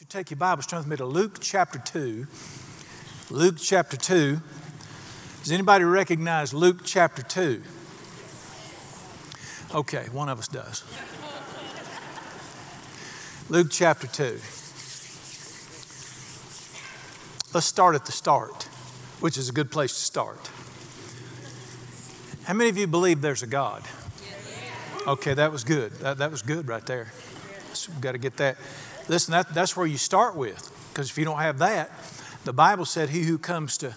you take your Bibles, turn with me to Luke chapter 2. Luke chapter 2. Does anybody recognize Luke chapter 2? Okay, one of us does. Luke chapter 2. Let's start at the start, which is a good place to start. How many of you believe there's a God? Okay, that was good. That, that was good right there. So we've got to get that. Listen, that, that's where you start with, because if you don't have that, the Bible said, He who comes to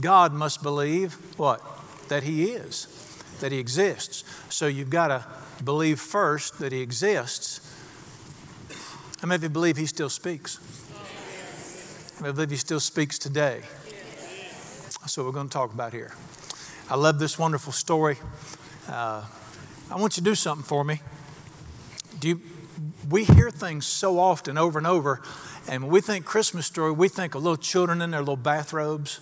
God must believe what? That He is, that He exists. So you've got to believe first that He exists. How many of you believe He still speaks? How many believe He still speaks today? That's what we're going to talk about here. I love this wonderful story. Uh, I want you to do something for me. Do you, we hear things so often over and over, and when we think Christmas story, we think of little children in their little bathrobes,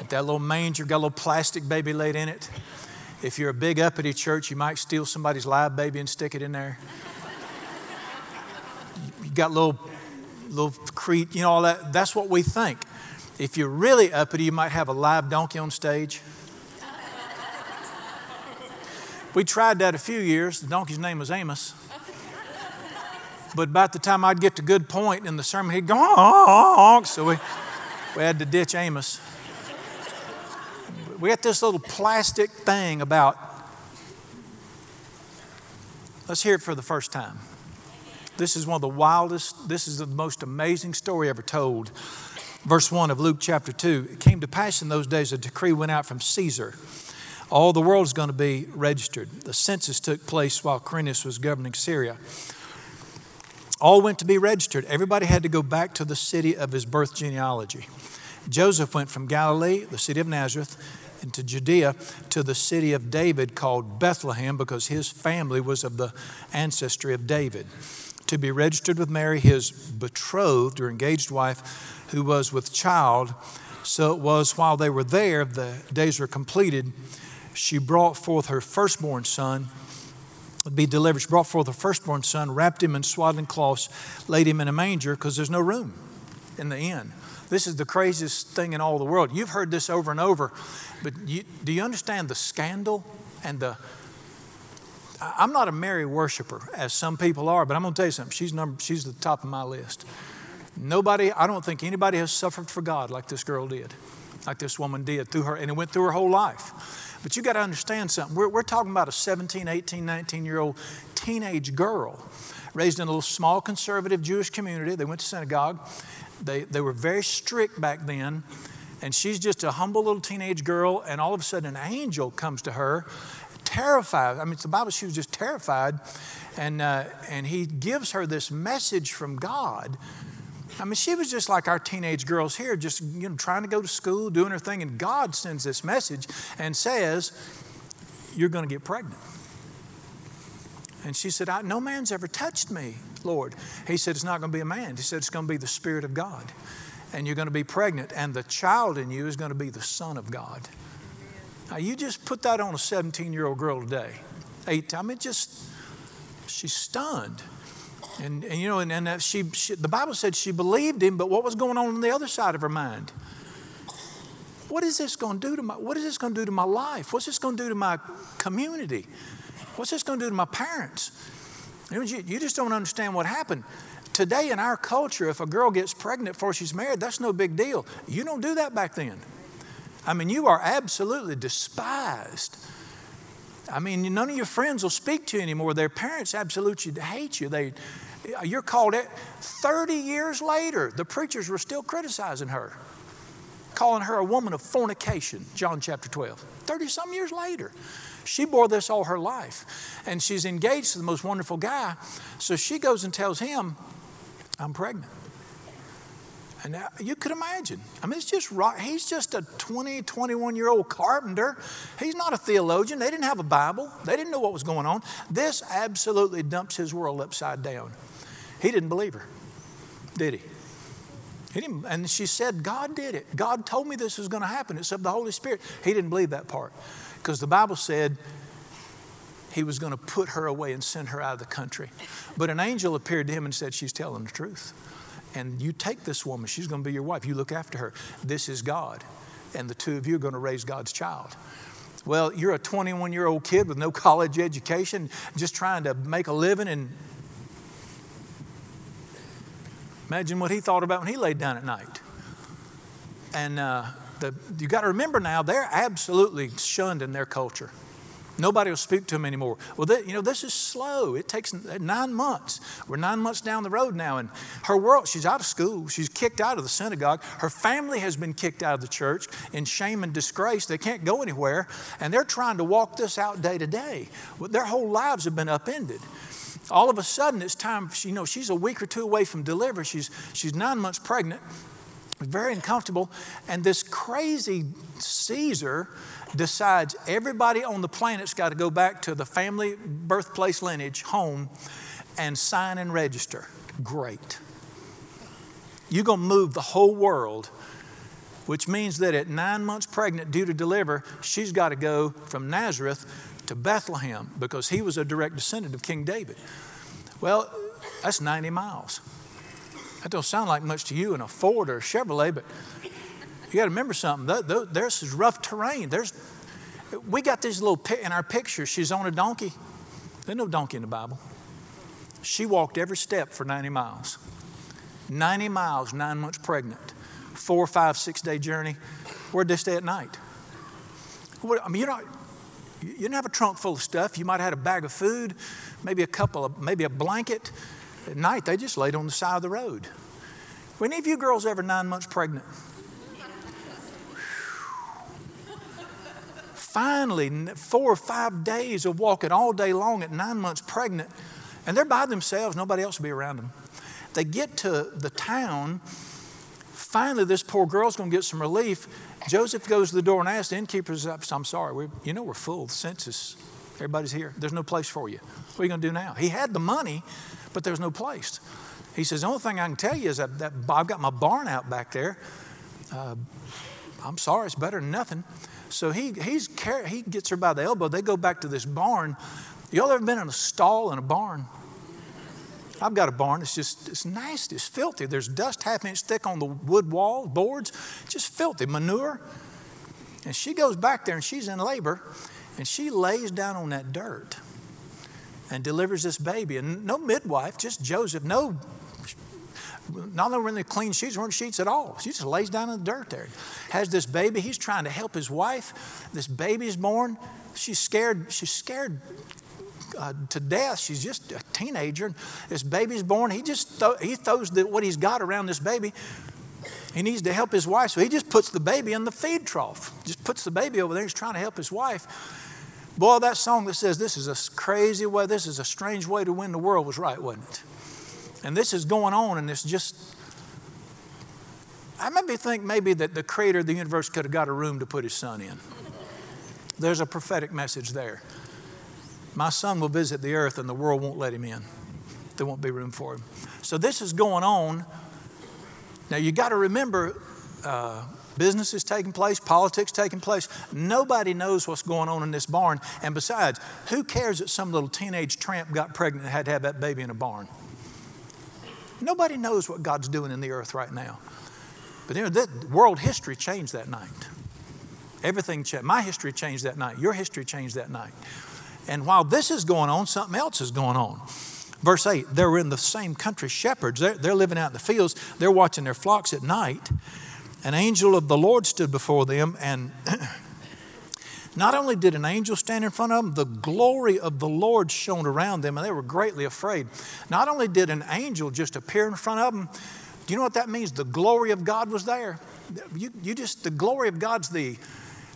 at that little manger, got a little plastic baby laid in it. If you're a big uppity church, you might steal somebody's live baby and stick it in there. You got little, little crete, you know, all that. That's what we think. If you're really uppity, you might have a live donkey on stage. We tried that a few years. The donkey's name was Amos. But about the time I'd get to good point in the sermon, he'd go, honk. So we, we had to ditch Amos. We got this little plastic thing about, let's hear it for the first time. This is one of the wildest, this is the most amazing story ever told. Verse 1 of Luke chapter 2 It came to pass in those days a decree went out from Caesar. All the world is going to be registered. The census took place while Quirinius was governing Syria all went to be registered. Everybody had to go back to the city of his birth genealogy. Joseph went from Galilee, the city of Nazareth, into Judea to the city of David called Bethlehem because his family was of the ancestry of David. To be registered with Mary, his betrothed or engaged wife, who was with child. So it was while they were there, the days were completed, she brought forth her firstborn son would be delivered. She brought forth her firstborn son, wrapped him in swaddling cloths, laid him in a manger because there's no room in the inn. This is the craziest thing in all the world. You've heard this over and over, but you, do you understand the scandal and the I'm not a Mary worshiper, as some people are, but I'm going to tell you something. She's, number, she's the top of my list. Nobody, I don't think anybody has suffered for God like this girl did, like this woman did through her, and it went through her whole life. But you got to understand something. We're, we're talking about a 17, 18, 19 year old teenage girl raised in a little small conservative Jewish community. They went to synagogue. They, they were very strict back then. And she's just a humble little teenage girl, and all of a sudden an angel comes to her, terrified. I mean, it's the Bible, she was just terrified. And, uh, and he gives her this message from God I mean, she was just like our teenage girls here, just you know, trying to go to school, doing her thing, and God sends this message and says, You're going to get pregnant. And she said, No man's ever touched me, Lord. He said, It's not going to be a man. He said, It's going to be the Spirit of God. And you're going to be pregnant, and the child in you is going to be the Son of God. Now, you just put that on a 17 year old girl today. Eight, I mean, just, she's stunned. And, and you know, and, and she, she, the Bible said she believed him, but what was going on on the other side of her mind? What is this going to do to my, what is this going to do to my life? What's this going to do to my community? What's this going to do to my parents? You, you just don't understand what happened. Today in our culture, if a girl gets pregnant before she's married, that's no big deal. You don't do that back then. I mean, you are absolutely despised. I mean, none of your friends will speak to you anymore. Their parents absolutely hate you. They, you're called it 30 years later, the preachers were still criticizing her, calling her a woman of fornication, John chapter 12. 30 some years later. She bore this all her life. And she's engaged to the most wonderful guy. So she goes and tells him, I'm pregnant. And you could imagine. I mean, it's just right. He's just a 20, 21 year old carpenter. He's not a theologian. They didn't have a Bible, they didn't know what was going on. This absolutely dumps his world upside down. He didn't believe her, did he? He didn't, and she said, God did it. God told me this was going to happen. It's of the Holy Spirit. He didn't believe that part because the Bible said he was going to put her away and send her out of the country. But an angel appeared to him and said, She's telling the truth. And you take this woman, she's going to be your wife. You look after her. This is God. And the two of you are going to raise God's child. Well, you're a 21 year old kid with no college education, just trying to make a living. And imagine what he thought about when he laid down at night. And uh, the, you got to remember now, they're absolutely shunned in their culture. Nobody will speak to him anymore. Well, you know, this is slow. It takes nine months. We're nine months down the road now, and her world, she's out of school. She's kicked out of the synagogue. Her family has been kicked out of the church in shame and disgrace. They can't go anywhere, and they're trying to walk this out day to day. Their whole lives have been upended. All of a sudden, it's time, you know, she's a week or two away from delivery. She's, she's nine months pregnant very uncomfortable. And this crazy Caesar decides everybody on the planet's got to go back to the family birthplace lineage home and sign and register. Great. You're going to move the whole world, which means that at nine months pregnant, due to deliver, she's got to go from Nazareth to Bethlehem because he was a direct descendant of King David. Well, that's 90 miles. That don't sound like much to you in a Ford or a Chevrolet, but you got to remember something. There's is rough terrain. There's, we got this little in our picture. She's on a donkey. There's no donkey in the Bible. She walked every step for 90 miles. 90 miles, nine months pregnant. Four, five, six day journey. Where'd they stay at night? I mean, you're not, you didn't have a trunk full of stuff. You might have had a bag of food, maybe a couple of, maybe a blanket. At night, they just laid on the side of the road. Were any of you girls ever nine months pregnant? Finally, four or five days of walking all day long at nine months pregnant, and they're by themselves, nobody else will be around them. They get to the town. Finally, this poor girl's going to get some relief. Joseph goes to the door and asks the innkeepers, up, I'm sorry, we you know we're full, the census, everybody's here. There's no place for you. What are you going to do now? He had the money, but there's no place. He says, The only thing I can tell you is that, that I've got my barn out back there. Uh, I'm sorry, it's better than nothing. So he, he's, he gets her by the elbow. They go back to this barn. Y'all ever been in a stall in a barn? I've got a barn. It's just, it's nasty. It's filthy. There's dust half inch thick on the wood wall, boards, just filthy, manure. And she goes back there and she's in labor and she lays down on that dirt and delivers this baby. And no midwife, just Joseph, no, not only the clean sheets, weren't sheets at all. She just lays down in the dirt there. Has this baby, he's trying to help his wife. This baby's born. She's scared, she's scared uh, to death. She's just a teenager. This baby's born. He just th- he throws the, what he's got around this baby. He needs to help his wife, so he just puts the baby in the feed trough. Just puts the baby over there. He's trying to help his wife. Boy, that song that says this is a crazy way, this is a strange way to win the world was right, wasn't it? And this is going on, and it's just. I maybe think maybe that the creator of the universe could have got a room to put his son in. There's a prophetic message there. My son will visit the earth, and the world won't let him in. There won't be room for him. So this is going on. Now you got to remember. Uh, Business is taking place, politics taking place. Nobody knows what's going on in this barn. And besides, who cares that some little teenage tramp got pregnant and had to have that baby in a barn? Nobody knows what God's doing in the earth right now. But you know, world history changed that night. Everything changed. My history changed that night. Your history changed that night. And while this is going on, something else is going on. Verse 8, they were in the same country, shepherds. They're, they're living out in the fields. They're watching their flocks at night an angel of the Lord stood before them, and not only did an angel stand in front of them, the glory of the Lord shone around them, and they were greatly afraid. Not only did an angel just appear in front of them, do you know what that means? The glory of God was there. You, you just, the glory of God's the,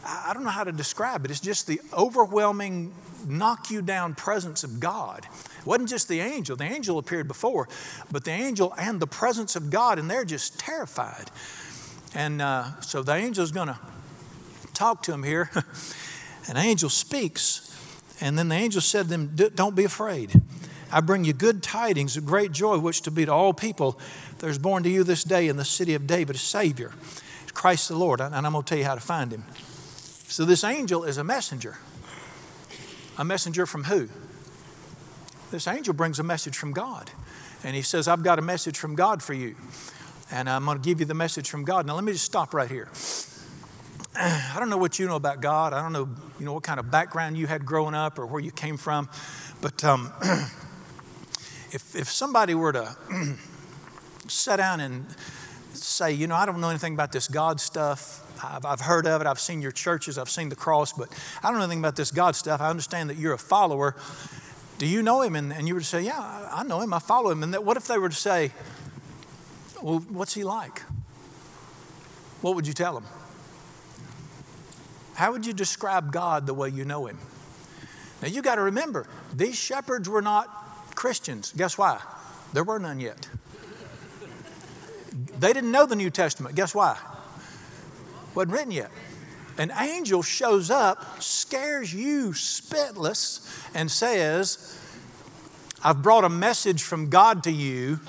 I don't know how to describe it. It's just the overwhelming, knock you down presence of God. It wasn't just the angel. The angel appeared before, but the angel and the presence of God, and they're just terrified. And uh, so the angel's going to talk to him here. An angel speaks, and then the angel said to them, Don't be afraid. I bring you good tidings of great joy, which to be to all people. There's born to you this day in the city of David a Savior, Christ the Lord. And I'm going to tell you how to find him. So this angel is a messenger. A messenger from who? This angel brings a message from God. And he says, I've got a message from God for you. And I'm going to give you the message from God. Now, let me just stop right here. I don't know what you know about God. I don't know, you know, what kind of background you had growing up or where you came from. But um, if, if somebody were to sit down and say, you know, I don't know anything about this God stuff. I've, I've heard of it. I've seen your churches. I've seen the cross, but I don't know anything about this God stuff. I understand that you're a follower. Do you know him? And, and you would say, Yeah, I know him. I follow him. And that, what if they were to say, Well, what's he like? What would you tell them? How would you describe God the way you know him? Now you got to remember, these shepherds were not Christians. Guess why? There were none yet. They didn't know the New Testament. Guess why? Wasn't written yet. An angel shows up, scares you spitless, and says, I've brought a message from God to you.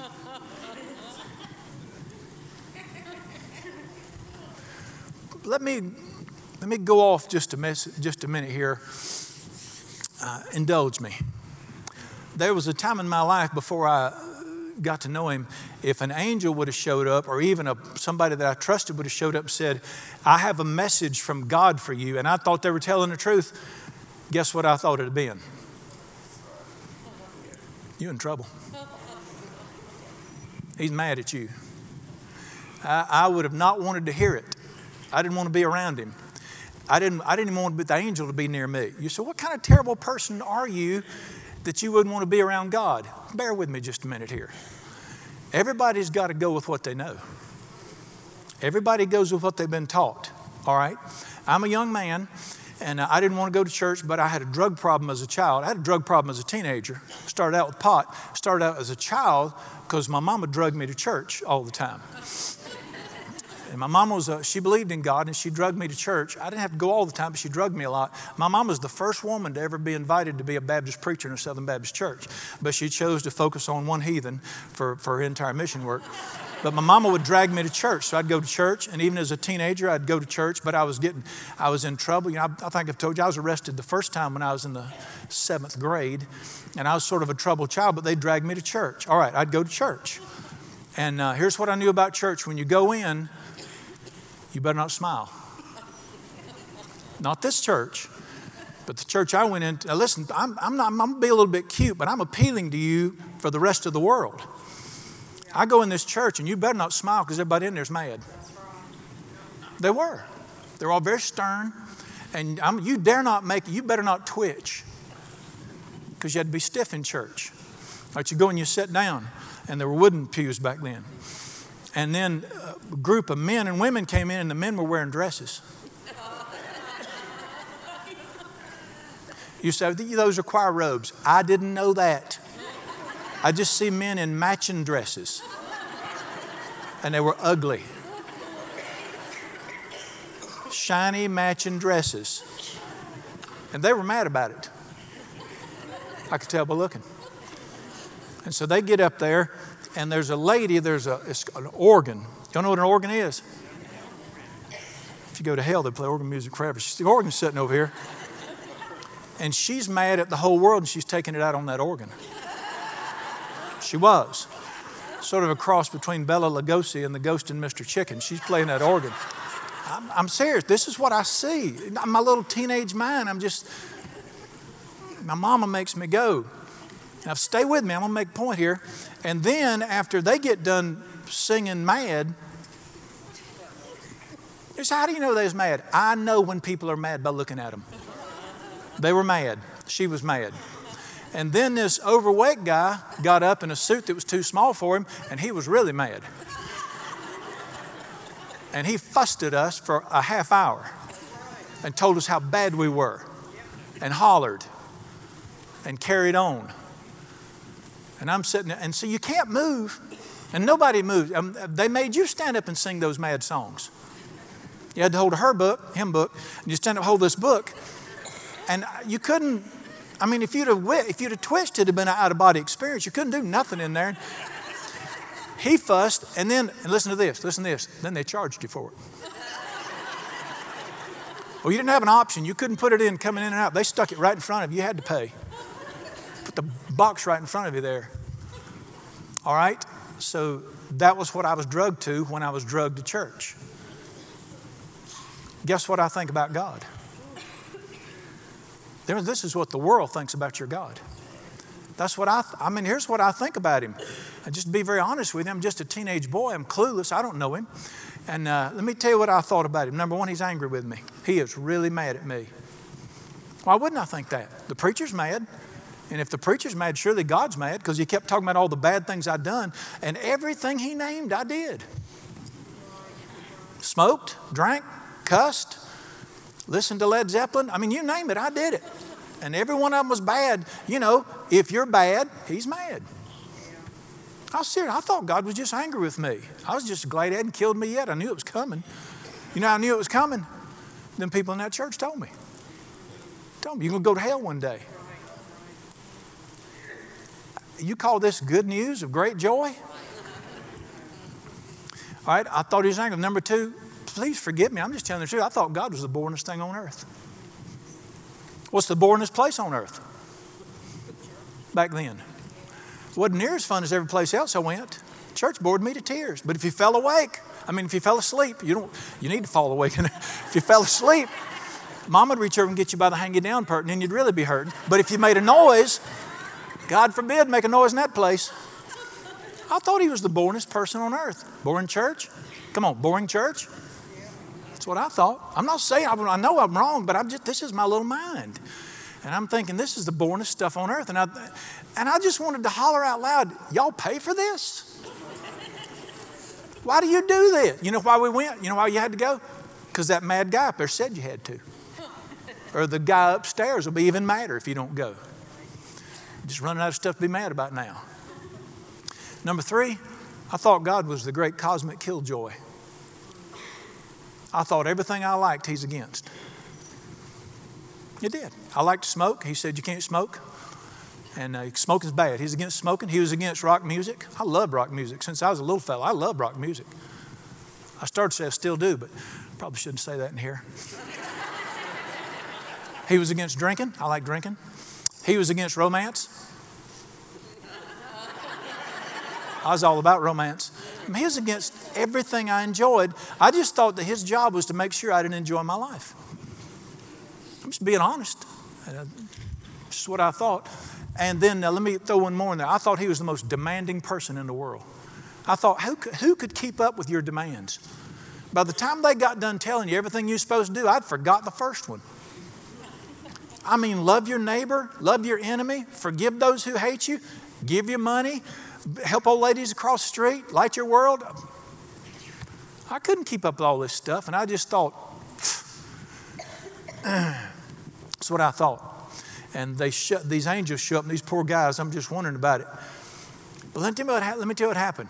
let me let me go off just a just a minute here. Uh, indulge me. There was a time in my life before I got to know him, if an angel would have showed up, or even a, somebody that I trusted would have showed up and said, I have a message from God for you, and I thought they were telling the truth, guess what I thought it had been? You in trouble. He's mad at you. I, I would have not wanted to hear it. I didn't want to be around him. I didn't, I didn't even want the angel to be near me. You say, What kind of terrible person are you that you wouldn't want to be around God? Bear with me just a minute here. Everybody's got to go with what they know. Everybody goes with what they've been taught, all right? I'm a young man, and uh, I didn't want to go to church, but I had a drug problem as a child. I had a drug problem as a teenager. Started out with pot. Started out as a child because my mama drugged me to church all the time. And my mom was, a, she believed in God and she drugged me to church. I didn't have to go all the time, but she drugged me a lot. My mom was the first woman to ever be invited to be a Baptist preacher in a Southern Baptist church, but she chose to focus on one heathen for, for her entire mission work. But my mama would drag me to church. So I'd go to church, and even as a teenager, I'd go to church, but I was getting, I was in trouble. You know, I, I think I've told you, I was arrested the first time when I was in the seventh grade, and I was sort of a troubled child, but they dragged me to church. All right, I'd go to church. And uh, here's what I knew about church when you go in, you better not smile. Not this church, but the church I went into. Now listen, I'm, I'm, not, I'm going to be a little bit cute, but I'm appealing to you for the rest of the world. I go in this church and you better not smile because everybody in there's mad. They were. They're all very stern. And I'm, you dare not make, you better not twitch because you had to be stiff in church. Right, you go and you sit down, and there were wooden pews back then. And then a group of men and women came in, and the men were wearing dresses. You say, those are choir robes. I didn't know that. I just see men in matching dresses, and they were ugly. Shiny matching dresses. And they were mad about it. I could tell by looking. And so they get up there, and there's a lady, there's a, an organ. Y'all know what an organ is? If you go to hell, they play organ music forever. She's, the organ's sitting over here. And she's mad at the whole world, and she's taking it out on that organ. She was. Sort of a cross between Bela Lugosi and the ghost in Mr. Chicken. She's playing that organ. I'm, I'm serious. This is what I see. My little teenage mind, I'm just, my mama makes me go. Now, stay with me. I'm to make a point here. And then, after they get done singing mad, you say, How do you know they was mad? I know when people are mad by looking at them. They were mad. She was mad. And then this overweight guy got up in a suit that was too small for him, and he was really mad. And he fussed at us for a half hour and told us how bad we were and hollered and carried on. And I'm sitting there, and so you can't move, and nobody moves. Um, they made you stand up and sing those mad songs. You had to hold her book, hymn book, and you stand up, hold this book, and you couldn't. I mean, if you'd have if you'd have twitched, it'd have been an out of body experience. You couldn't do nothing in there. He fussed, and then and listen to this. Listen to this. Then they charged you for it. Well, you didn't have an option. You couldn't put it in coming in and out. They stuck it right in front of you. You had to pay. Put the box right in front of you there. All right? So that was what I was drugged to when I was drugged to church. Guess what I think about God? This is what the world thinks about your God. That's what I, th- I mean, here's what I think about him. And just to be very honest with you, I'm just a teenage boy. I'm clueless. I don't know him. And uh, let me tell you what I thought about him. Number one, he's angry with me. He is really mad at me. Why wouldn't I think that? The preacher's mad. And if the preacher's mad, surely God's mad because he kept talking about all the bad things I'd done. And everything he named, I did. Smoked, drank, cussed, listened to Led Zeppelin. I mean, you name it, I did it. And every one of them was bad. You know, if you're bad, he's mad. I was serious. I thought God was just angry with me. I was just glad he hadn't killed me yet. I knew it was coming. You know, I knew it was coming. Then people in that church told me. Told me, you're going to go to hell one day. You call this good news of great joy? All right, I thought he was angry. Number two, please forgive me. I'm just telling the truth. I thought God was the boringest thing on earth. What's the boringest place on earth? Back then. Wasn't near as fun as every place else I went. Church bored me to tears. But if you fell awake, I mean, if you fell asleep, you don't. You need to fall awake. if you fell asleep, Mom would reach over and get you by the hang you down part, and then you'd really be hurting. But if you made a noise, God forbid, make a noise in that place. I thought he was the boringest person on earth. Boring church? Come on, boring church? That's what I thought. I'm not saying I know I'm wrong, but I'm just this is my little mind. And I'm thinking this is the boringest stuff on earth. And I and I just wanted to holler out loud, y'all pay for this? Why do you do this? You know why we went? You know why you had to go? Because that mad guy up there said you had to. Or the guy upstairs will be even madder if you don't go. Just running out of stuff to be mad about now. Number three, I thought God was the great cosmic killjoy. I thought everything I liked, He's against. He did. I liked to smoke. He said, You can't smoke. And uh, smoking is bad. He's against smoking. He was against rock music. I love rock music. Since I was a little fellow, I love rock music. I started to say I still do, but probably shouldn't say that in here. he was against drinking. I like drinking. He was against romance. I was all about romance. He was against everything I enjoyed. I just thought that his job was to make sure I didn't enjoy my life. I'm just being honest. Uh, just what I thought. And then let me throw one more in there. I thought he was the most demanding person in the world. I thought, who could, who could keep up with your demands? By the time they got done telling you everything you're supposed to do, I'd forgot the first one. I mean, love your neighbor, love your enemy, forgive those who hate you, give you money, help old ladies across the street, light your world. I couldn't keep up with all this stuff, and I just thought, that's what I thought and they shut, these angels show up, and these poor guys, I'm just wondering about it. But let me, let me tell you what happened.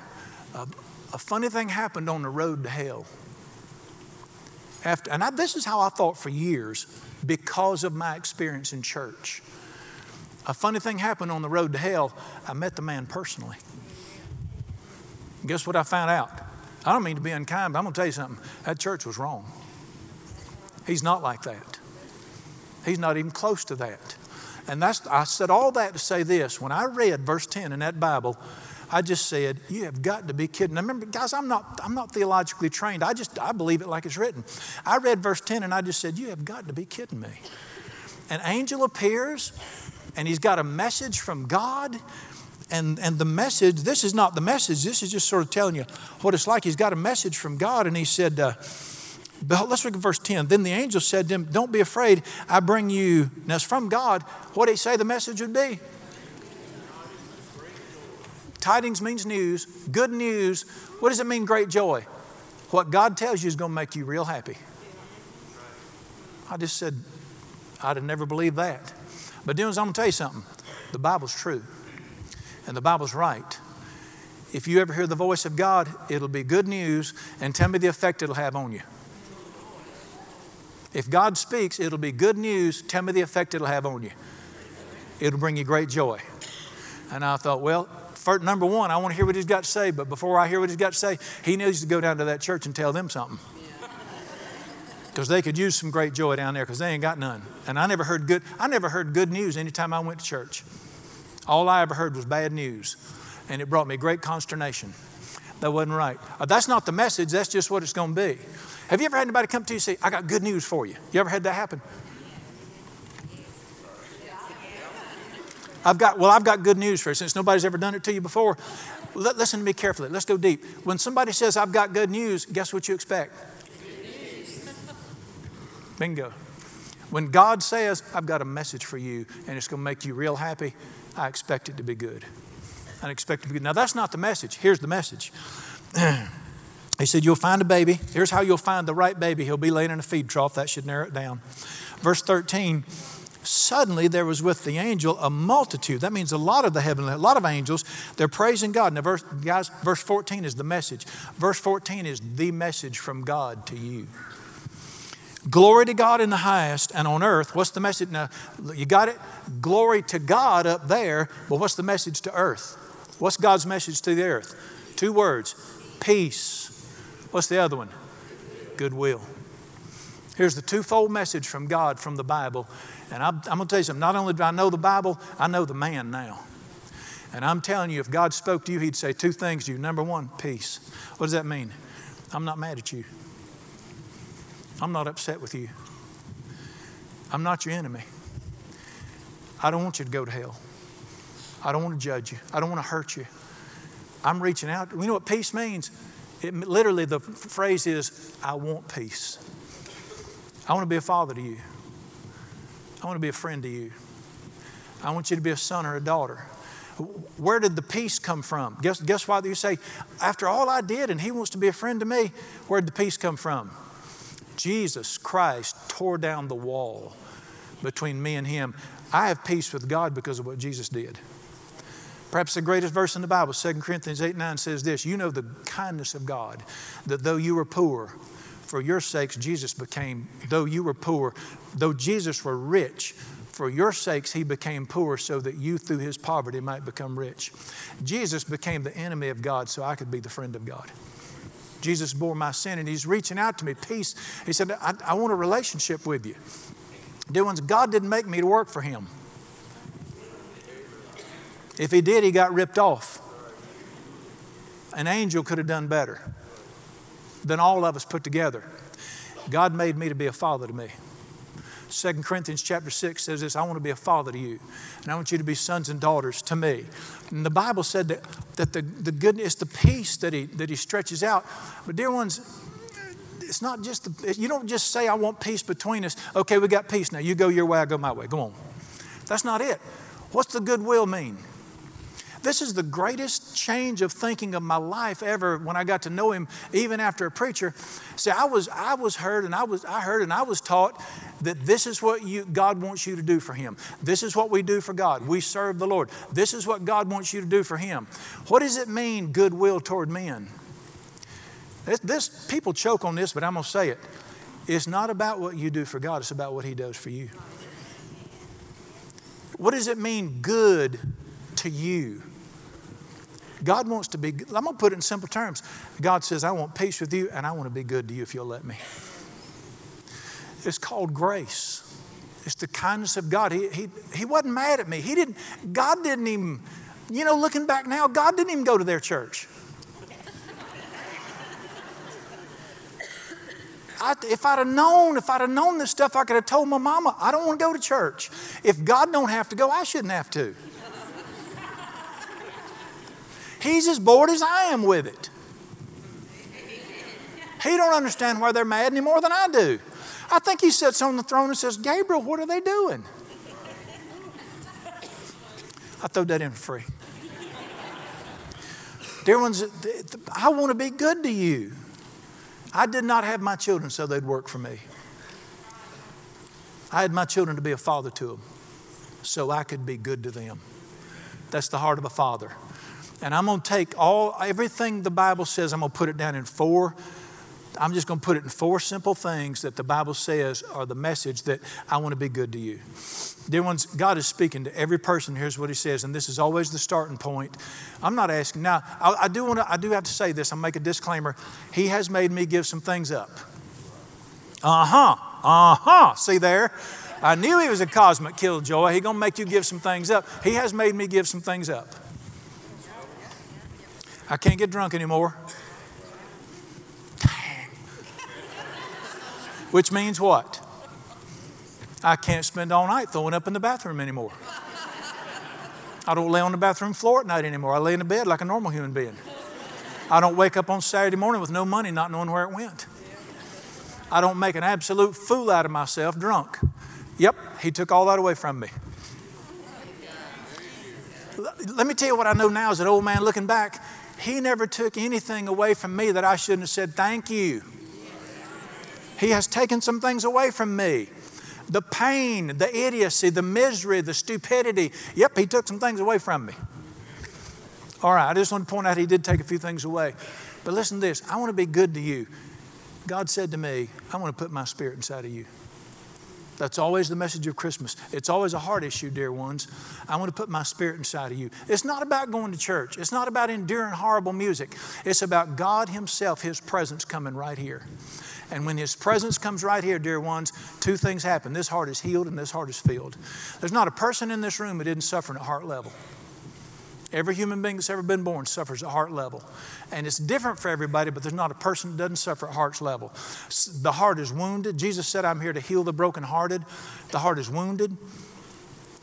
Uh, a funny thing happened on the road to hell. After, and I, this is how I thought for years because of my experience in church. A funny thing happened on the road to hell. I met the man personally. guess what I found out? I don't mean to be unkind, but I'm going to tell you something. That church was wrong. He's not like that. He's not even close to that. And that's, I said all that to say this. When I read verse 10 in that Bible, I just said, You have got to be kidding. Now remember, guys, I'm not, I'm not theologically trained. I just I believe it like it's written. I read verse 10 and I just said, You have got to be kidding me. An angel appears and he's got a message from God. And, and the message, this is not the message, this is just sort of telling you what it's like. He's got a message from God, and he said, uh, let's look at verse 10. Then the angel said to him, Don't be afraid. I bring you. Now it's from God. What did he say the message would be? Tidings means news, good news. What does it mean, great joy? What God tells you is going to make you real happy. I just said, I'd have never believed that. But, Dennis, I'm going to tell you something. The Bible's true, and the Bible's right. If you ever hear the voice of God, it'll be good news, and tell me the effect it'll have on you. If God speaks, it'll be good news. Tell me the effect it'll have on you. It'll bring you great joy. And I thought, well, first, number one, I want to hear what he's got to say, but before I hear what he's got to say, he needs to go down to that church and tell them something. because they could use some great joy down there because they ain't got none. And I never heard good. I never heard good news anytime I went to church. All I ever heard was bad news, and it brought me great consternation. That wasn't right. Uh, that's not the message. That's just what it's going to be. Have you ever had anybody come to you and say, "I got good news for you"? You ever had that happen? I've got, well, I've got good news for you. Since nobody's ever done it to you before, listen to me carefully. Let's go deep. When somebody says, I've got good news, guess what you expect? Bingo. When God says, I've got a message for you and it's going to make you real happy, I expect it to be good. I expect it to be good. Now, that's not the message. Here's the message. he said, You'll find a baby. Here's how you'll find the right baby. He'll be laying in a feed trough. That should narrow it down. Verse 13 Suddenly there was with the angel a multitude. That means a lot of the heavenly, a lot of angels. They're praising God. Now, verse, guys, verse 14 is the message. Verse 14 is the message from God to you. Glory to God in the highest, and on earth, what's the message? Now, you got it? Glory to God up there, but what's the message to earth? What's God's message to the earth? Two words peace. What's the other one? Goodwill. Here's the twofold message from God from the Bible. And I'm, I'm going to tell you something. Not only do I know the Bible, I know the man now. And I'm telling you, if God spoke to you, He'd say two things to you. Number one, peace. What does that mean? I'm not mad at you. I'm not upset with you. I'm not your enemy. I don't want you to go to hell. I don't want to judge you. I don't want to hurt you. I'm reaching out. You know what peace means? It, literally, the phrase is, I want peace. I want to be a father to you. I want to be a friend to you. I want you to be a son or a daughter. Where did the peace come from? Guess, guess what you say? After all I did, and he wants to be a friend to me, where did the peace come from? Jesus Christ tore down the wall between me and him. I have peace with God because of what Jesus did. Perhaps the greatest verse in the Bible, 2 Corinthians 8 9 says this You know the kindness of God, that though you were poor, for your sakes Jesus became, though you were poor, though Jesus were rich, for your sakes he became poor so that you through his poverty might become rich. Jesus became the enemy of God so I could be the friend of God. Jesus bore my sin and he's reaching out to me. Peace. He said, I, I want a relationship with you. Dear ones, God didn't make me to work for him. If he did, he got ripped off. An angel could have done better than all of us put together. God made me to be a father to me. 2 Corinthians chapter 6 says this I want to be a father to you, and I want you to be sons and daughters to me. And the Bible said that, that the, the goodness, the peace that he, that he stretches out. But, dear ones, it's not just, the, you don't just say, I want peace between us. Okay, we got peace now. You go your way, I go my way. Go on. That's not it. What's the goodwill mean? This is the greatest change of thinking of my life ever when I got to know him, even after a preacher. See, I was, I was heard and I was I heard and I was taught that this is what you, God wants you to do for him. This is what we do for God. We serve the Lord. This is what God wants you to do for him. What does it mean, goodwill toward men? This, this people choke on this, but I'm to say it. It's not about what you do for God, it's about what he does for you. What does it mean, good to you? God wants to be, I'm going to put it in simple terms. God says, I want peace with you and I want to be good to you if you'll let me. It's called grace. It's the kindness of God. He, he, he wasn't mad at me. He didn't, God didn't even, you know, looking back now, God didn't even go to their church. I, if I'd have known, if I'd have known this stuff, I could have told my mama, I don't want to go to church. If God don't have to go, I shouldn't have to. He's as bored as I am with it. He don't understand why they're mad any more than I do. I think he sits on the throne and says, Gabriel, what are they doing? I throw that in free. Dear ones, I want to be good to you. I did not have my children so they'd work for me. I had my children to be a father to them so I could be good to them. That's the heart of a father. And I'm going to take all everything the Bible says, I'm going to put it down in four. I'm just going to put it in four simple things that the Bible says are the message that I want to be good to you. Dear ones, God is speaking to every person. Here's what He says, and this is always the starting point. I'm not asking now. I, I do want to. I do have to say this. I'll make a disclaimer. He has made me give some things up. Uh huh. Uh huh. See there? I knew he was a cosmic killjoy. He gonna make you give some things up. He has made me give some things up. I can't get drunk anymore. Dang. Which means what? I can't spend all night throwing up in the bathroom anymore. I don't lay on the bathroom floor at night anymore. I lay in the bed like a normal human being. I don't wake up on Saturday morning with no money, not knowing where it went. I don't make an absolute fool out of myself drunk. Yep, he took all that away from me. Let me tell you what I know now as an old man looking back. He never took anything away from me that I shouldn't have said thank you. He has taken some things away from me. The pain, the idiocy, the misery, the stupidity. Yep, he took some things away from me. All right, I just want to point out he did take a few things away. But listen to this I want to be good to you. God said to me, I want to put my spirit inside of you. That's always the message of Christmas. It's always a heart issue, dear ones. I want to put my spirit inside of you. It's not about going to church, it's not about enduring horrible music. It's about God Himself, His presence coming right here. And when His presence comes right here, dear ones, two things happen. This heart is healed and this heart is filled. There's not a person in this room that didn't suffer at heart level. Every human being that's ever been born suffers at heart level. And it's different for everybody, but there's not a person that doesn't suffer at heart's level. The heart is wounded. Jesus said, I'm here to heal the brokenhearted. The heart is wounded.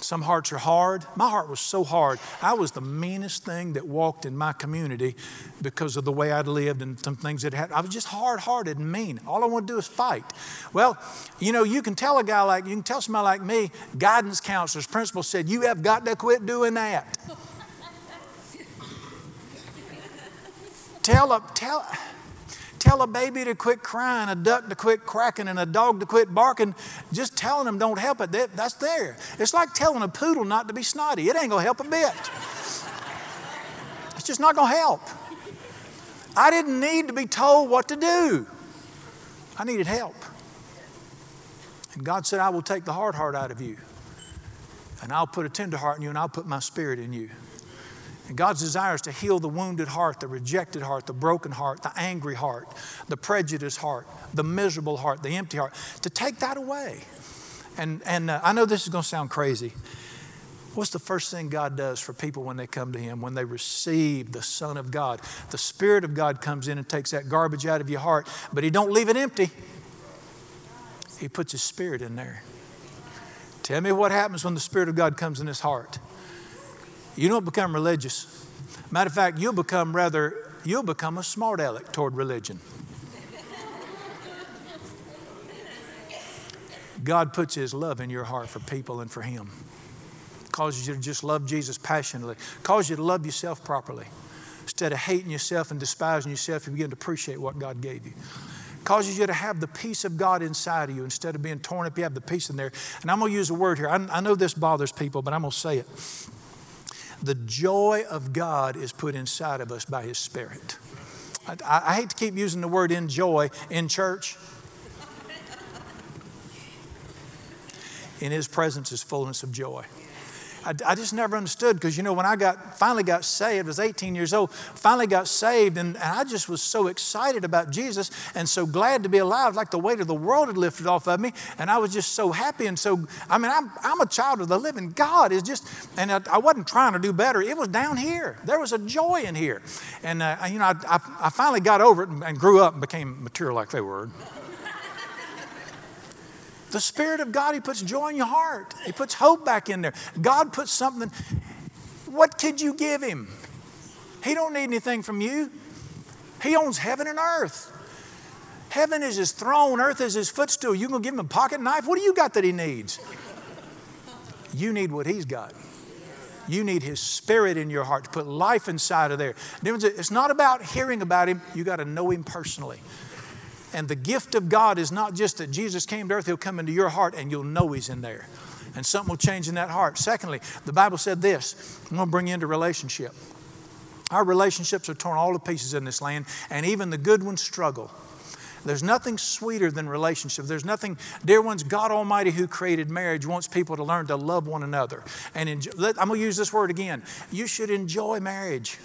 Some hearts are hard. My heart was so hard. I was the meanest thing that walked in my community because of the way I'd lived and some things that happened. I was just hard hearted and mean. All I want to do is fight. Well, you know, you can tell a guy like, you can tell somebody like me, guidance counselors, principal said, you have got to quit doing that. Tell a, tell, tell a baby to quit crying, a duck to quit cracking, and a dog to quit barking. Just telling them don't help it. That, that's there. It's like telling a poodle not to be snotty. It ain't to help a bit. It's just not to help. I didn't need to be told what to do. I needed help. And God said, I will take the hard heart out of you, and I'll put a tender heart in you, and I'll put my spirit in you. And God's desire is to heal the wounded heart, the rejected heart, the broken heart, the angry heart, the prejudiced heart, the miserable heart, the empty heart, to take that away. And, and uh, I know this is going to sound crazy. What's the first thing God does for people when they come to Him, when they receive the Son of God? The Spirit of God comes in and takes that garbage out of your heart, but He don't leave it empty. He puts His Spirit in there. Tell me what happens when the Spirit of God comes in His heart. You don't become religious. Matter of fact, you'll become rather, you'll become a smart aleck toward religion. God puts His love in your heart for people and for Him. Causes you to just love Jesus passionately. Causes you to love yourself properly. Instead of hating yourself and despising yourself, you begin to appreciate what God gave you. Causes you to have the peace of God inside of you instead of being torn up. You have the peace in there. And I'm going to use a word here. I, I know this bothers people, but I'm going to say it. The joy of God is put inside of us by His Spirit. I, I hate to keep using the word enjoy in church. In His presence is fullness of joy. I, I just never understood because, you know, when I got finally got saved, I was 18 years old, finally got saved, and, and I just was so excited about Jesus and so glad to be alive, like the weight of the world had lifted off of me. And I was just so happy. And so, I mean, I'm, I'm a child of the living God. Is just, and I, I, wasn't trying to do better. It was down here. There was a joy in here. And, uh, you know, I, I, I finally got over it and, and grew up and became mature like they were. The Spirit of God, He puts joy in your heart. He puts hope back in there. God puts something. What could you give Him? He don't need anything from you. He owns heaven and earth. Heaven is His throne, earth is His footstool. You gonna give Him a pocket knife? What do you got that He needs? You need what He's got. You need His Spirit in your heart to put life inside of there. It's not about hearing about Him, you got to know Him personally. And the gift of God is not just that Jesus came to earth, He'll come into your heart and you'll know He's in there. And something will change in that heart. Secondly, the Bible said this I'm going to bring you into relationship. Our relationships are torn all to pieces in this land, and even the good ones struggle. There's nothing sweeter than relationship. There's nothing, dear ones, God Almighty who created marriage wants people to learn to love one another. And enjoy, I'm going to use this word again. You should enjoy marriage.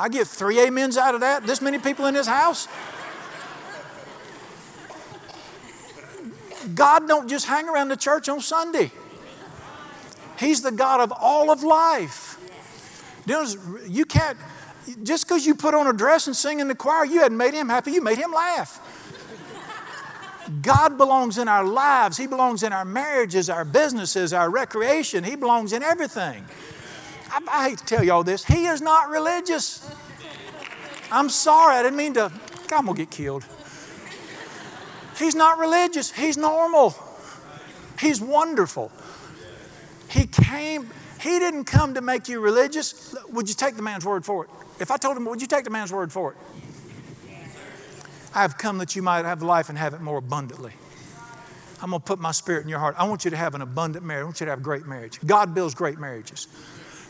I get three amens out of that. This many people in this house. God don't just hang around the church on Sunday. He's the God of all of life. You can't, just because you put on a dress and sing in the choir, you hadn't made him happy, you made him laugh. God belongs in our lives. He belongs in our marriages, our businesses, our recreation. He belongs in everything. I, I hate to tell you all this. He is not religious. I'm sorry, I didn't mean to. God, I'm going to get killed. He's not religious, He's normal. He's wonderful. He came, He didn't come to make you religious. Would you take the man's word for it? If I told him, would you take the man's word for it? I have come that you might have life and have it more abundantly. I'm going to put my spirit in your heart. I want you to have an abundant marriage. I want you to have a great marriage. God builds great marriages.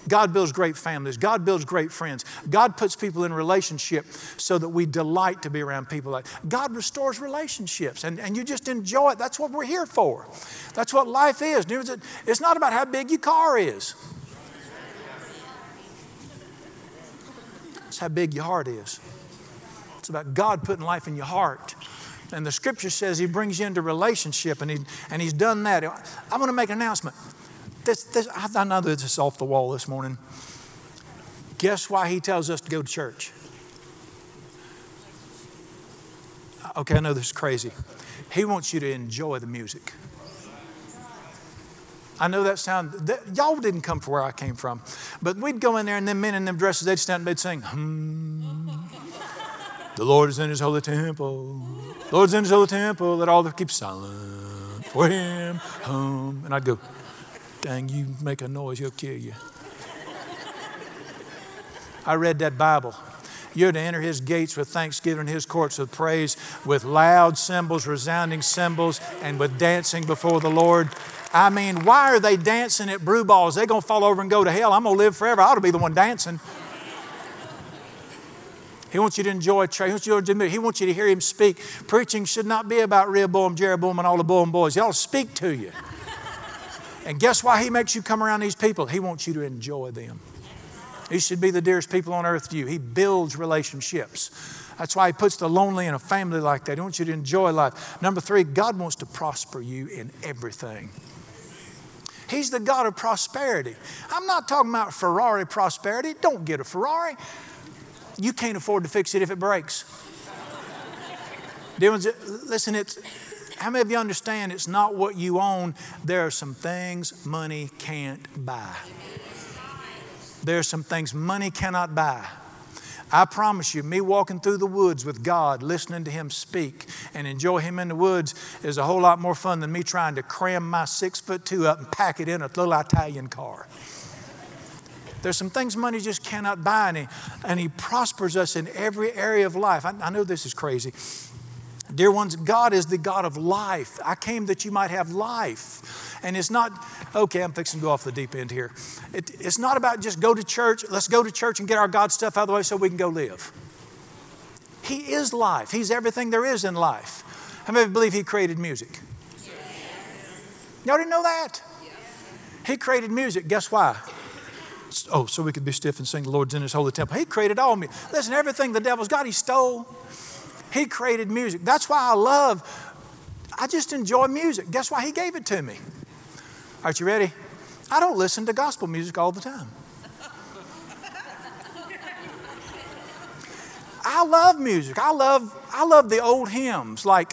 God builds great families. God builds great friends. God puts people in relationship so that we delight to be around people like God restores relationships and, and you just enjoy it. That's what we're here for. That's what life is. It's not about how big your car is. It's how big your heart is. It's about God putting life in your heart. And the scripture says He brings you into relationship, and, he, and He's done that. I want to make an announcement. This, this, I know this is off the wall this morning. Guess why He tells us to go to church? Okay, I know this is crazy. He wants you to enjoy the music. I know that sound, that, y'all didn't come from where I came from, but we'd go in there and them men in them dresses, they'd stand and they'd sing, hmm. The Lord is in his holy temple. The Lord's in his holy temple. Let all the keep silent for him. Hum. And I'd go, dang, you make a noise, he'll kill you. I read that Bible. You're to enter his gates with thanksgiving, his courts with praise, with loud cymbals, resounding cymbals, and with dancing before the Lord. I mean, why are they dancing at brew balls? They're going to fall over and go to hell. I'm going to live forever. I ought to be the one dancing. He wants you to enjoy church. He wants you to He wants you to hear him speak. Preaching should not be about Rehoboam, Jeroboam, and all the Boam boys. He ought to speak to you. And guess why he makes you come around these people? He wants you to enjoy them. He should be the dearest people on earth to you. He builds relationships. That's why he puts the lonely in a family like that. He wants you to enjoy life. Number three, God wants to prosper you in everything. He's the God of prosperity. I'm not talking about Ferrari prosperity. Don't get a Ferrari you can't afford to fix it if it breaks. Listen, it's how many of you understand it's not what you own? There are some things money can't buy. There are some things money cannot buy. I promise you, me walking through the woods with God, listening to Him speak and enjoy Him in the woods is a whole lot more fun than me trying to cram my six foot two up and pack it in a little Italian car. There's some things money just cannot buy, and He, and he prospers us in every area of life. I, I know this is crazy. Dear ones, God is the God of life. I came that you might have life. And it's not, okay, I'm fixing to go off the deep end here. It, it's not about just go to church, let's go to church and get our God stuff out of the way so we can go live. He is life, He's everything there is in life. How many believe He created music? Y'all didn't know that? He created music. Guess why? oh, so we could be stiff and sing the Lord's in his holy temple. He created all music. Listen, everything the devil's got, he stole. He created music. That's why I love, I just enjoy music. Guess why he gave it to me? Aren't you ready? I don't listen to gospel music all the time. I love music. I love, I love the old hymns like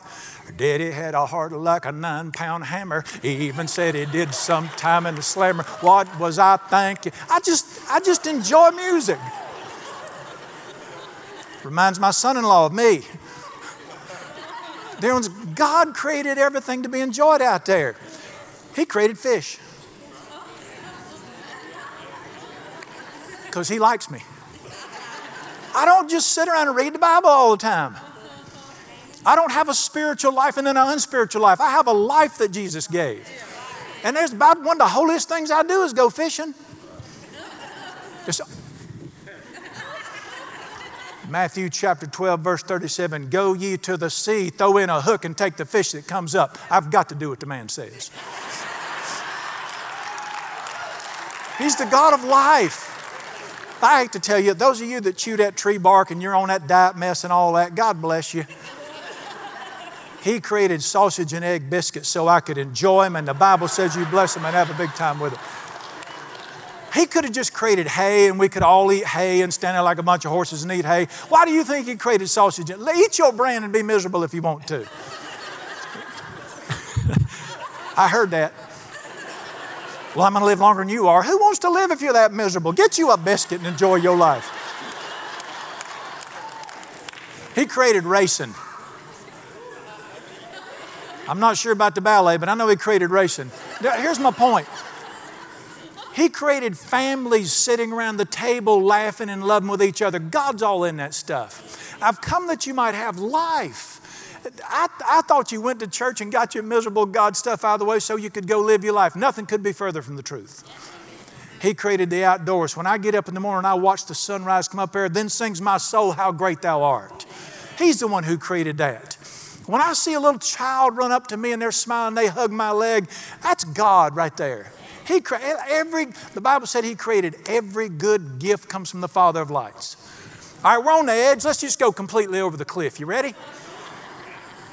Daddy had a heart like a nine pound hammer. He even said he did sometime in the slammer. What was I thinking? I just, I just enjoy music. Reminds my son in law of me. God created everything to be enjoyed out there. He created fish. Because He likes me. I don't just sit around and read the Bible all the time. I don't have a spiritual life and then an unspiritual life. I have a life that Jesus gave. And there's about one of the holiest things I do is go fishing. It's, Matthew chapter 12, verse 37 Go ye to the sea, throw in a hook, and take the fish that comes up. I've got to do what the man says. He's the God of life. I hate to tell you, those of you that chew that tree bark and you're on that diet mess and all that, God bless you. He created sausage and egg biscuits so I could enjoy them, and the Bible says you bless them and have a big time with it. He could have just created hay and we could all eat hay and stand there like a bunch of horses and eat hay. Why do you think He created sausage? Eat your brand and be miserable if you want to. I heard that. Well, I'm going to live longer than you are. Who wants to live if you're that miserable? Get you a biscuit and enjoy your life. He created racing. I'm not sure about the ballet, but I know he created racing. Here's my point. He created families sitting around the table laughing and loving with each other. God's all in that stuff. I've come that you might have life. I, I thought you went to church and got your miserable God stuff out of the way so you could go live your life. Nothing could be further from the truth. He created the outdoors. When I get up in the morning, I watch the sunrise come up there, then sings my soul, How great thou art. He's the one who created that. When I see a little child run up to me and they're smiling, they hug my leg, that's God right there. He created every the Bible said he created every good gift comes from the Father of lights. All right, we're on the edge. Let's just go completely over the cliff. You ready?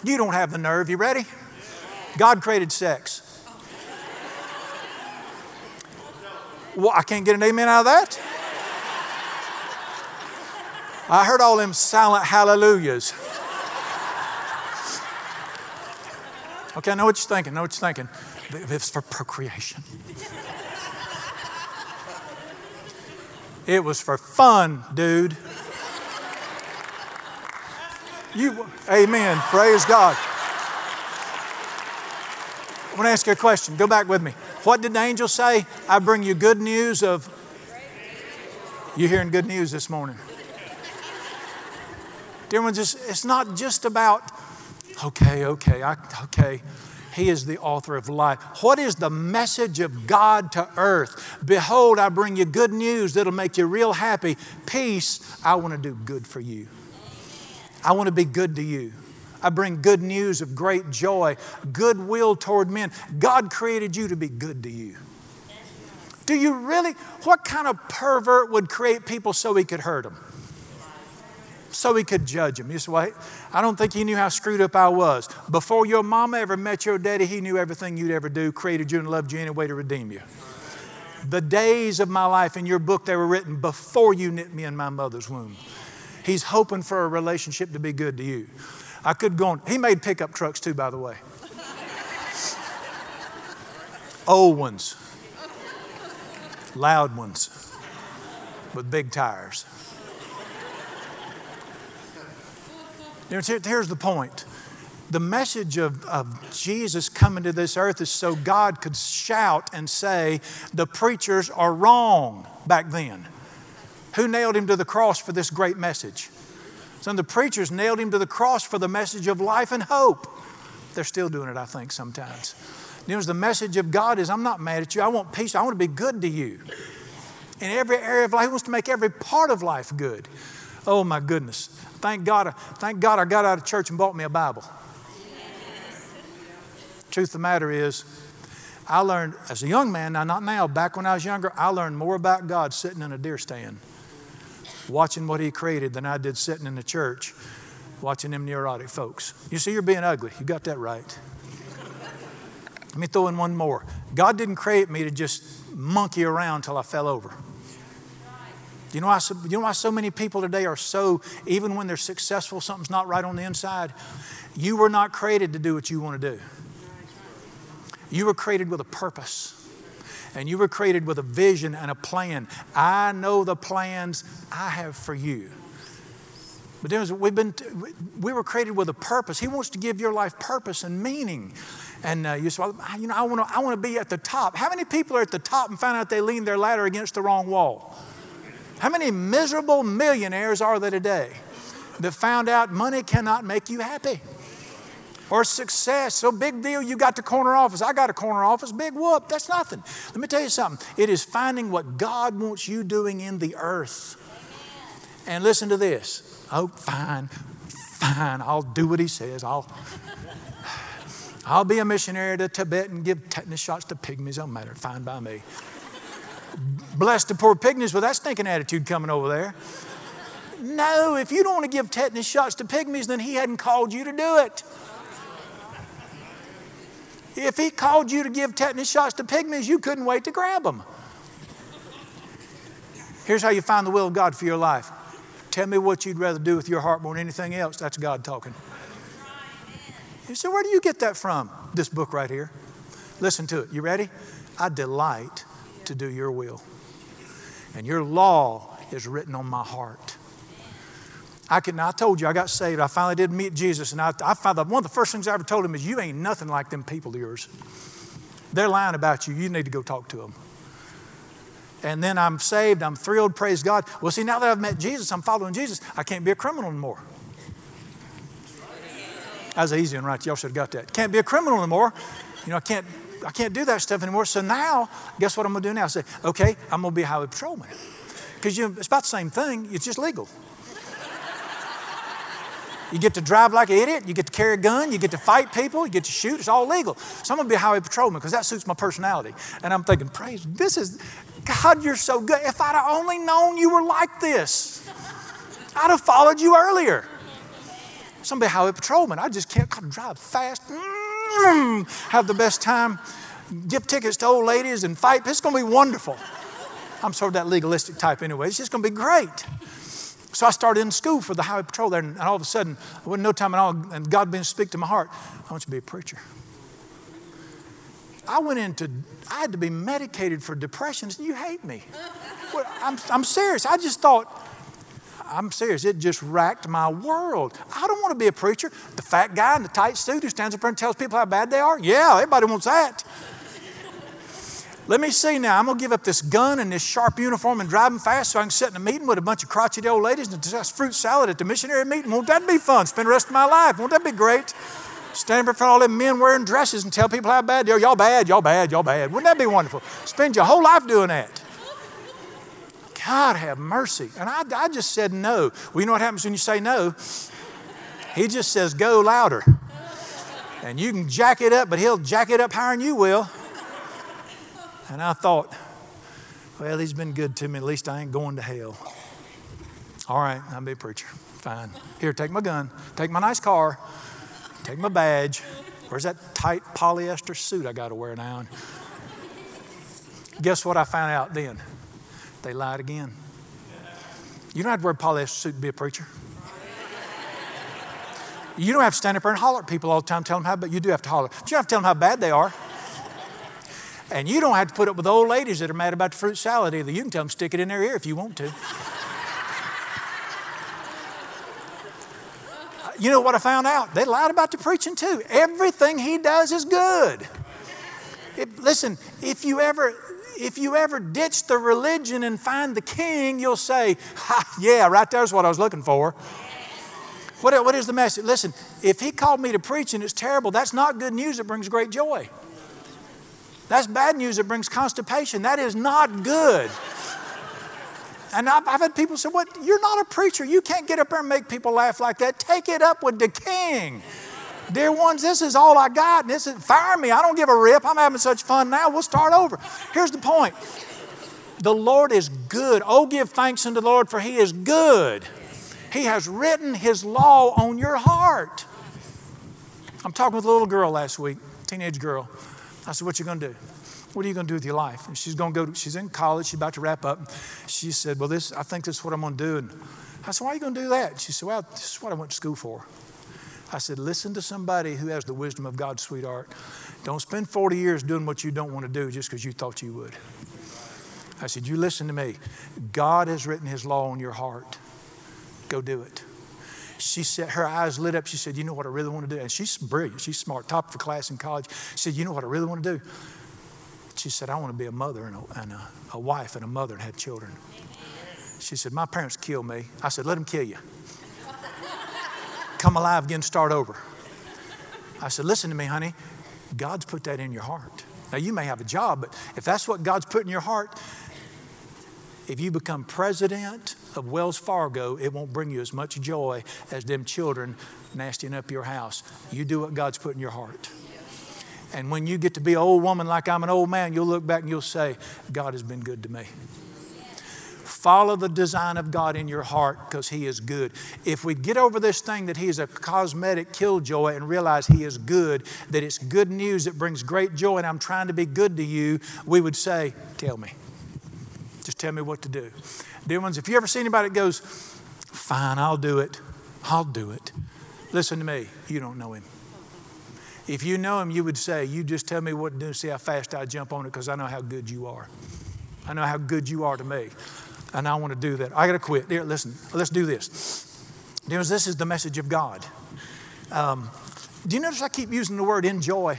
You don't have the nerve. You ready? God created sex. Well, I can't get an amen out of that. I heard all them silent hallelujahs. Okay, I know what you're thinking. I know what you're thinking. It's for procreation. It was for fun, dude. You, amen. Praise God. I want to ask you a question. Go back with me. What did the angel say? I bring you good news of. You hearing good news this morning? Dear ones, it's not just about, okay, okay, I, okay. He is the author of life. What is the message of God to earth? Behold, I bring you good news that'll make you real happy. Peace, I want to do good for you. I want to be good to you. I bring good news of great joy, goodwill toward men. God created you to be good to you. Do you really? What kind of pervert would create people so he could hurt them? So he could judge him. You say, well, I don't think he knew how screwed up I was. Before your mama ever met your daddy, he knew everything you'd ever do, created you and loved you anyway to redeem you. The days of my life in your book, they were written before you knit me in my mother's womb. He's hoping for a relationship to be good to you. I could go on. He made pickup trucks too, by the way. Old ones, loud ones, with big tires. Here's the point. The message of, of Jesus coming to this earth is so God could shout and say, the preachers are wrong back then. Who nailed him to the cross for this great message? Some of the preachers nailed him to the cross for the message of life and hope. They're still doing it, I think, sometimes. You know, the message of God is I'm not mad at you. I want peace. I want to be good to you. In every area of life, He wants to make every part of life good. Oh, my goodness. Thank God, thank God I got out of church and bought me a Bible. Truth of the matter is, I learned as a young man, now not now, back when I was younger, I learned more about God sitting in a deer stand watching what He created than I did sitting in the church watching them neurotic folks. You see, you're being ugly. You got that right. Let me throw in one more. God didn't create me to just monkey around till I fell over. You know, why so, you know why so many people today are so, even when they're successful, something's not right on the inside? You were not created to do what you want to do. You were created with a purpose and you were created with a vision and a plan. I know the plans I have for you. But we've been, we were created with a purpose. He wants to give your life purpose and meaning. And uh, you say, well, you know, I want to I want to be at the top. How many people are at the top and find out they leaned their ladder against the wrong wall? How many miserable millionaires are there today that found out money cannot make you happy? or success. So big deal, you got the corner office. I got a corner office, big whoop. That's nothing. Let me tell you something. It is finding what God wants you doing in the earth. And listen to this. Oh, fine, fine. I'll do what he says. I'll, I'll be a missionary to Tibet and give tetanus shots to pygmies. Don't matter. Fine by me. Bless the poor pygmies with that stinking attitude coming over there. No, if you don't want to give tetanus shots to pygmies, then he hadn't called you to do it. If he called you to give tetanus shots to pygmies, you couldn't wait to grab them. Here's how you find the will of God for your life. Tell me what you'd rather do with your heart more than anything else. That's God talking. You say, where do you get that from? This book right here. Listen to it. You ready? I delight to do your will. And your law is written on my heart. I can. I told you I got saved. I finally did meet Jesus, and I, I found that one of the first things I ever told him is, "You ain't nothing like them people of yours. They're lying about you. You need to go talk to them." And then I'm saved. I'm thrilled. Praise God. Well, see, now that I've met Jesus, I'm following Jesus. I can't be a criminal anymore. That was easy one, right? Y'all should have got that. Can't be a criminal anymore. You know, I can't. I can't do that stuff anymore. So now, guess what I'm going to do now? I say, okay, I'm going to be a highway patrolman. Because it's about the same thing. It's just legal. You get to drive like an idiot. You get to carry a gun. You get to fight people. You get to shoot. It's all legal. So I'm going to be a highway patrolman because that suits my personality. And I'm thinking, praise, this is, God, you're so good. If I'd have only known you were like this, I'd have followed you earlier. So I'm be a highway patrolman. I just can't drive fast, mm, Mm, have the best time, give tickets to old ladies and fight. It's going to be wonderful. I'm sort of that legalistic type anyway. It's just going to be great. So I started in school for the highway patrol there, and all of a sudden, I wasn't no time at all, and God began to speak to my heart. I want you to be a preacher. I went into, I had to be medicated for depression. You hate me. I'm, I'm serious. I just thought, I'm serious. It just racked my world. I don't want to be a preacher. The fat guy in the tight suit who stands up there and tells people how bad they are. Yeah, everybody wants that. Let me see now. I'm going to give up this gun and this sharp uniform and drive them fast so I can sit in a meeting with a bunch of crotchety old ladies and discuss fruit salad at the missionary meeting. Won't that be fun? Spend the rest of my life. Won't that be great? Stand in front of all them men wearing dresses and tell people how bad they are. Y'all bad, y'all bad, y'all bad. Wouldn't that be wonderful? Spend your whole life doing that. God have mercy. And I, I just said no. Well, you know what happens when you say no? He just says go louder. And you can jack it up, but he'll jack it up higher than you will. And I thought, well, he's been good to me. At least I ain't going to hell. All right, I'll be a preacher. Fine. Here, take my gun, take my nice car, take my badge. Where's that tight polyester suit I got to wear now? And guess what I found out then? They lied again. You don't have to wear a polyester suit to be a preacher. You don't have to stand up there and holler at people all the time, tell them how bad. You do have to holler. But you don't have to tell them how bad they are. And you don't have to put up with old ladies that are mad about the fruit salad either. You can tell them stick it in their ear if you want to. you know what I found out? They lied about the preaching too. Everything he does is good. If, listen, if you ever if you ever ditch the religion and find the king, you'll say, yeah, right there's what I was looking for. What, what is the message? Listen, if he called me to preach and it's terrible, that's not good news. It brings great joy. That's bad news. It brings constipation. That is not good. And I've, I've, had people say, What? You're not a preacher. You can't get up there and make people laugh like that. Take it up with the king. Dear ones, this is all I got. And this is fire me. I don't give a rip. I'm having such fun now. We'll start over. Here's the point. The Lord is good. Oh, give thanks unto the Lord, for he is good. He has written his law on your heart. I'm talking with a little girl last week, teenage girl. I said, What you gonna do? What are you gonna do with your life? And she's gonna go, to, she's in college, she's about to wrap up. She said, Well, this, I think this is what I'm gonna do. And I said, Why are you gonna do that? She said, Well, this is what I went to school for. I said, Listen to somebody who has the wisdom of God, sweetheart. Don't spend 40 years doing what you don't want to do just because you thought you would. I said, You listen to me. God has written His law on your heart. Go do it. She said, her eyes lit up. She said, You know what I really want to do? And she's brilliant. She's smart, top of the class in college. She said, You know what I really want to do? She said, I want to be a mother and, a, and a, a wife and a mother and have children. She said, My parents killed me. I said, Let them kill you. Come alive again, start over. I said, Listen to me, honey. God's put that in your heart. Now, you may have a job, but if that's what God's put in your heart, if you become president of Wells Fargo, it won't bring you as much joy as them children nastying up your house. You do what God's put in your heart. And when you get to be an old woman like I'm an old man, you'll look back and you'll say, God has been good to me. Follow the design of God in your heart because He is good. If we get over this thing that He is a cosmetic killjoy and realize He is good, that it's good news that brings great joy, and I'm trying to be good to you, we would say, Tell me. Just tell me what to do. Dear ones, if you ever see anybody that goes, Fine, I'll do it, I'll do it. Listen to me, you don't know Him. If you know him, you would say, You just tell me what to do, see how fast I jump on it, because I know how good you are. I know how good you are to me. And I want to do that. I got to quit. Here, listen, let's do this. Dears, this is the message of God. Um, do you notice I keep using the word enjoy?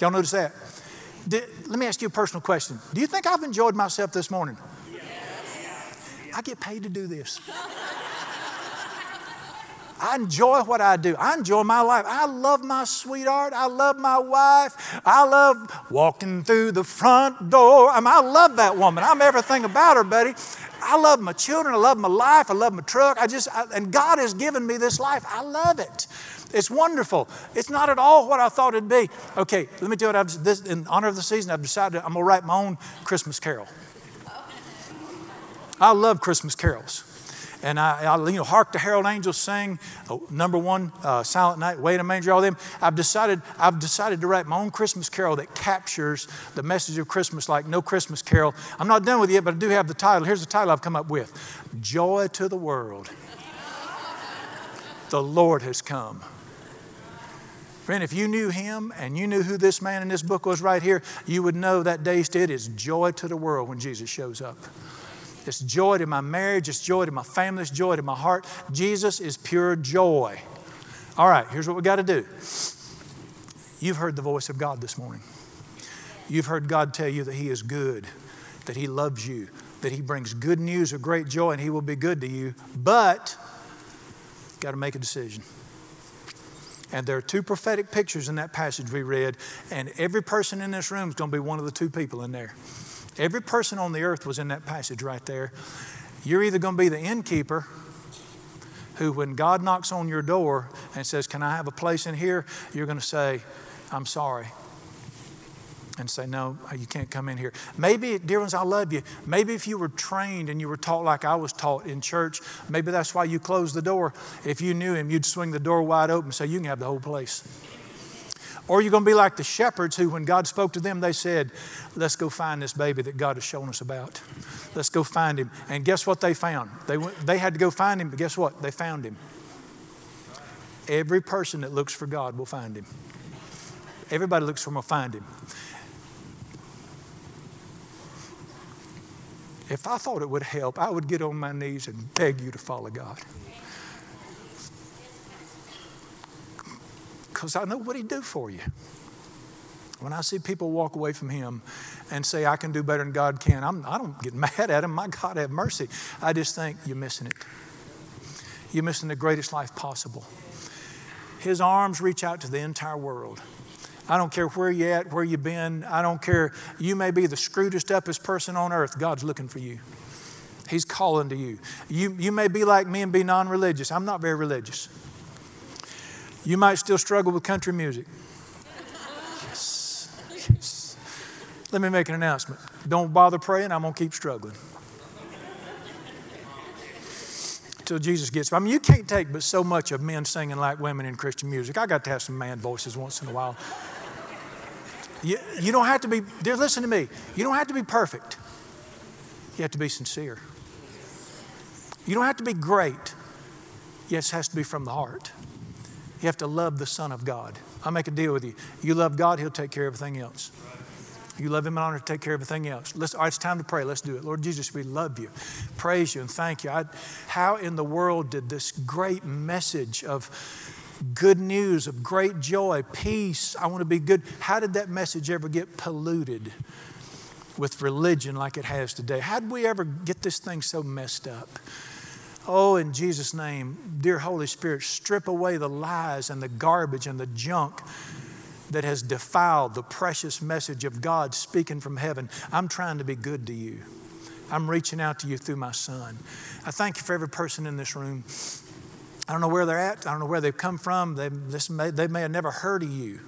Y'all notice that? Did, let me ask you a personal question. Do you think I've enjoyed myself this morning? Yes. I get paid to do this. I enjoy what I do. I enjoy my life. I love my sweetheart. I love my wife. I love walking through the front door. I, mean, I love that woman. I'm everything about her, buddy. I love my children. I love my life. I love my truck. I just, I, and God has given me this life. I love it. It's wonderful. It's not at all what I thought it'd be. Okay, let me tell you what I've, this, in honor of the season, I've decided I'm going to write my own Christmas carol. I love Christmas carols. And I, I you know, hark the herald angels sing, oh, number one, uh, Silent Night, Way in a Manger, all them. I've decided, I've decided to write my own Christmas carol that captures the message of Christmas like no Christmas carol. I'm not done with it yet, but I do have the title. Here's the title I've come up with Joy to the World. the Lord has come. Friend, if you knew him and you knew who this man in this book was right here, you would know that day is joy to the world when Jesus shows up. It's joy to my marriage. It's joy to my family. It's joy to my heart. Jesus is pure joy. All right, here's what we got to do. You've heard the voice of God this morning. You've heard God tell you that He is good, that He loves you, that He brings good news of great joy, and He will be good to you. But, you've got to make a decision. And there are two prophetic pictures in that passage we read, and every person in this room is going to be one of the two people in there. Every person on the earth was in that passage right there. You're either going to be the innkeeper who, when God knocks on your door and says, Can I have a place in here? You're going to say, I'm sorry. And say, No, you can't come in here. Maybe, dear ones, I love you. Maybe if you were trained and you were taught like I was taught in church, maybe that's why you closed the door. If you knew him, you'd swing the door wide open and say, You can have the whole place. Or you're going to be like the shepherds who, when God spoke to them, they said, Let's go find this baby that God has shown us about. Let's go find him. And guess what they found? They, went, they had to go find him, but guess what? They found him. Every person that looks for God will find him. Everybody looks for him will find him. If I thought it would help, I would get on my knees and beg you to follow God. Because I know what He'd do for you. When I see people walk away from Him and say, I can do better than God can, I'm, I do not get mad at Him. My God, have mercy. I just think, you're missing it. You're missing the greatest life possible. His arms reach out to the entire world. I don't care where you're at, where you've been. I don't care. You may be the screwedest uppest person on earth. God's looking for you. He's calling to you. You, you may be like me and be non religious. I'm not very religious. You might still struggle with country music. Yes. yes. Let me make an announcement. Don't bother praying, I'm going to keep struggling. Until Jesus gets. I mean, you can't take but so much of men singing like women in Christian music. I got to have some man voices once in a while. You, you don't have to be, dear, listen to me. You don't have to be perfect. You have to be sincere. You don't have to be great. Yes, it has to be from the heart. You have to love the Son of God. I'll make a deal with you. You love God, He'll take care of everything else. You love Him and honor to take care of everything else. Let's, all right, it's time to pray. Let's do it. Lord Jesus, we love you, praise you, and thank you. I, how in the world did this great message of good news, of great joy, peace, I want to be good, how did that message ever get polluted with religion like it has today? How did we ever get this thing so messed up? Oh, in Jesus' name, dear Holy Spirit, strip away the lies and the garbage and the junk that has defiled the precious message of God speaking from heaven. I'm trying to be good to you. I'm reaching out to you through my son. I thank you for every person in this room. I don't know where they're at. I don't know where they've come from. They, may, they may have never heard of you.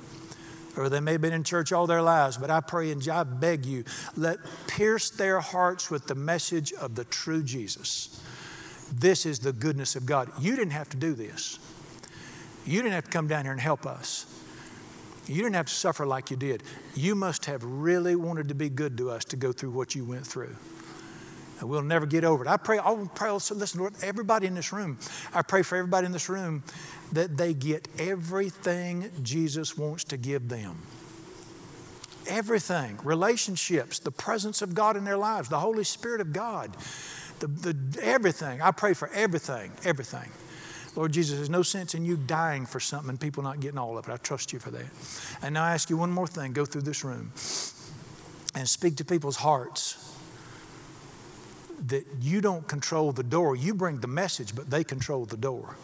or they may have been in church all their lives, but I pray and I beg you, let pierce their hearts with the message of the true Jesus. This is the goodness of God. You didn't have to do this. You didn't have to come down here and help us. You didn't have to suffer like you did. You must have really wanted to be good to us to go through what you went through. And we'll never get over it. I pray, I'll pray, listen, Lord, everybody in this room, I pray for everybody in this room that they get everything Jesus wants to give them. Everything, relationships, the presence of God in their lives, the Holy Spirit of God, the, the, everything. I pray for everything, everything. Lord Jesus, there's no sense in you dying for something and people not getting all of it. I trust you for that. And now I ask you one more thing go through this room and speak to people's hearts that you don't control the door. You bring the message, but they control the door.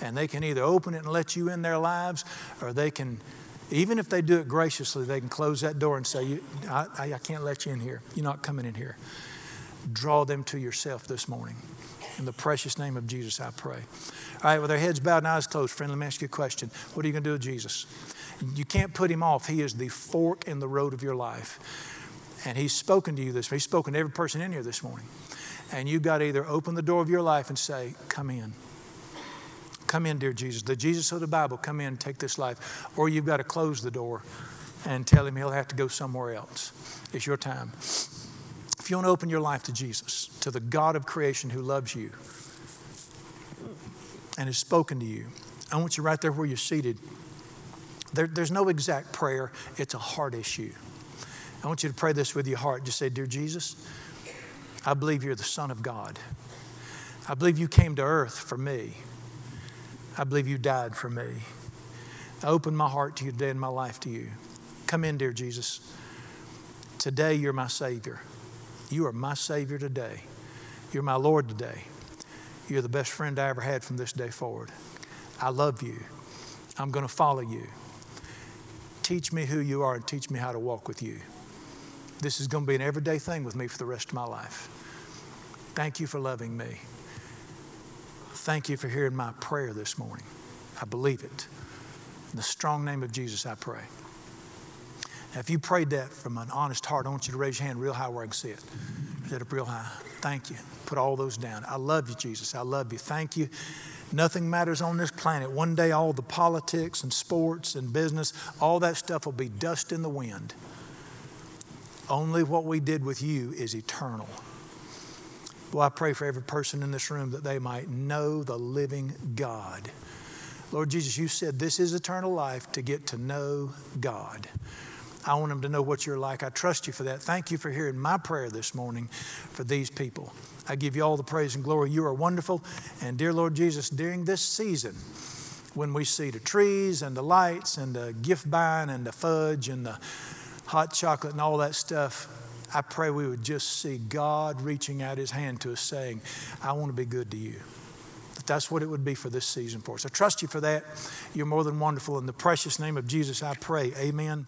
And they can either open it and let you in their lives, or they can, even if they do it graciously, they can close that door and say, I, I can't let you in here. You're not coming in here. Draw them to yourself this morning. In the precious name of Jesus, I pray. All right, with our heads bowed and eyes closed, friend, let me ask you a question. What are you going to do with Jesus? You can't put him off. He is the fork in the road of your life. And he's spoken to you this morning. He's spoken to every person in here this morning. And you've got to either open the door of your life and say, Come in. Come in, dear Jesus. The Jesus of the Bible, come in, take this life. Or you've got to close the door and tell him he'll have to go somewhere else. It's your time. If you want to open your life to Jesus, to the God of creation who loves you and has spoken to you, I want you right there where you're seated. There, there's no exact prayer, it's a heart issue. I want you to pray this with your heart. Just say, Dear Jesus, I believe you're the Son of God. I believe you came to earth for me. I believe you died for me. I open my heart to you today and my life to you. Come in, dear Jesus. Today, you're my Savior. You are my Savior today. You're my Lord today. You're the best friend I ever had from this day forward. I love you. I'm going to follow you. Teach me who you are and teach me how to walk with you. This is going to be an everyday thing with me for the rest of my life. Thank you for loving me. Thank you for hearing my prayer this morning. I believe it. In the strong name of Jesus, I pray. Now, if you prayed that from an honest heart, I want you to raise your hand real high where I can see it. Set up real high. Thank you. Put all those down. I love you, Jesus. I love you. Thank you. Nothing matters on this planet. One day, all the politics and sports and business, all that stuff will be dust in the wind. Only what we did with you is eternal. Well, I pray for every person in this room that they might know the living God. Lord Jesus, you said this is eternal life to get to know God. I want them to know what you're like. I trust you for that. Thank you for hearing my prayer this morning for these people. I give you all the praise and glory. You are wonderful. And dear Lord Jesus, during this season, when we see the trees and the lights and the gift buying and the fudge and the hot chocolate and all that stuff, I pray we would just see God reaching out his hand to us saying, I want to be good to you. But that's what it would be for this season for us. I trust you for that. You're more than wonderful. In the precious name of Jesus, I pray. Amen.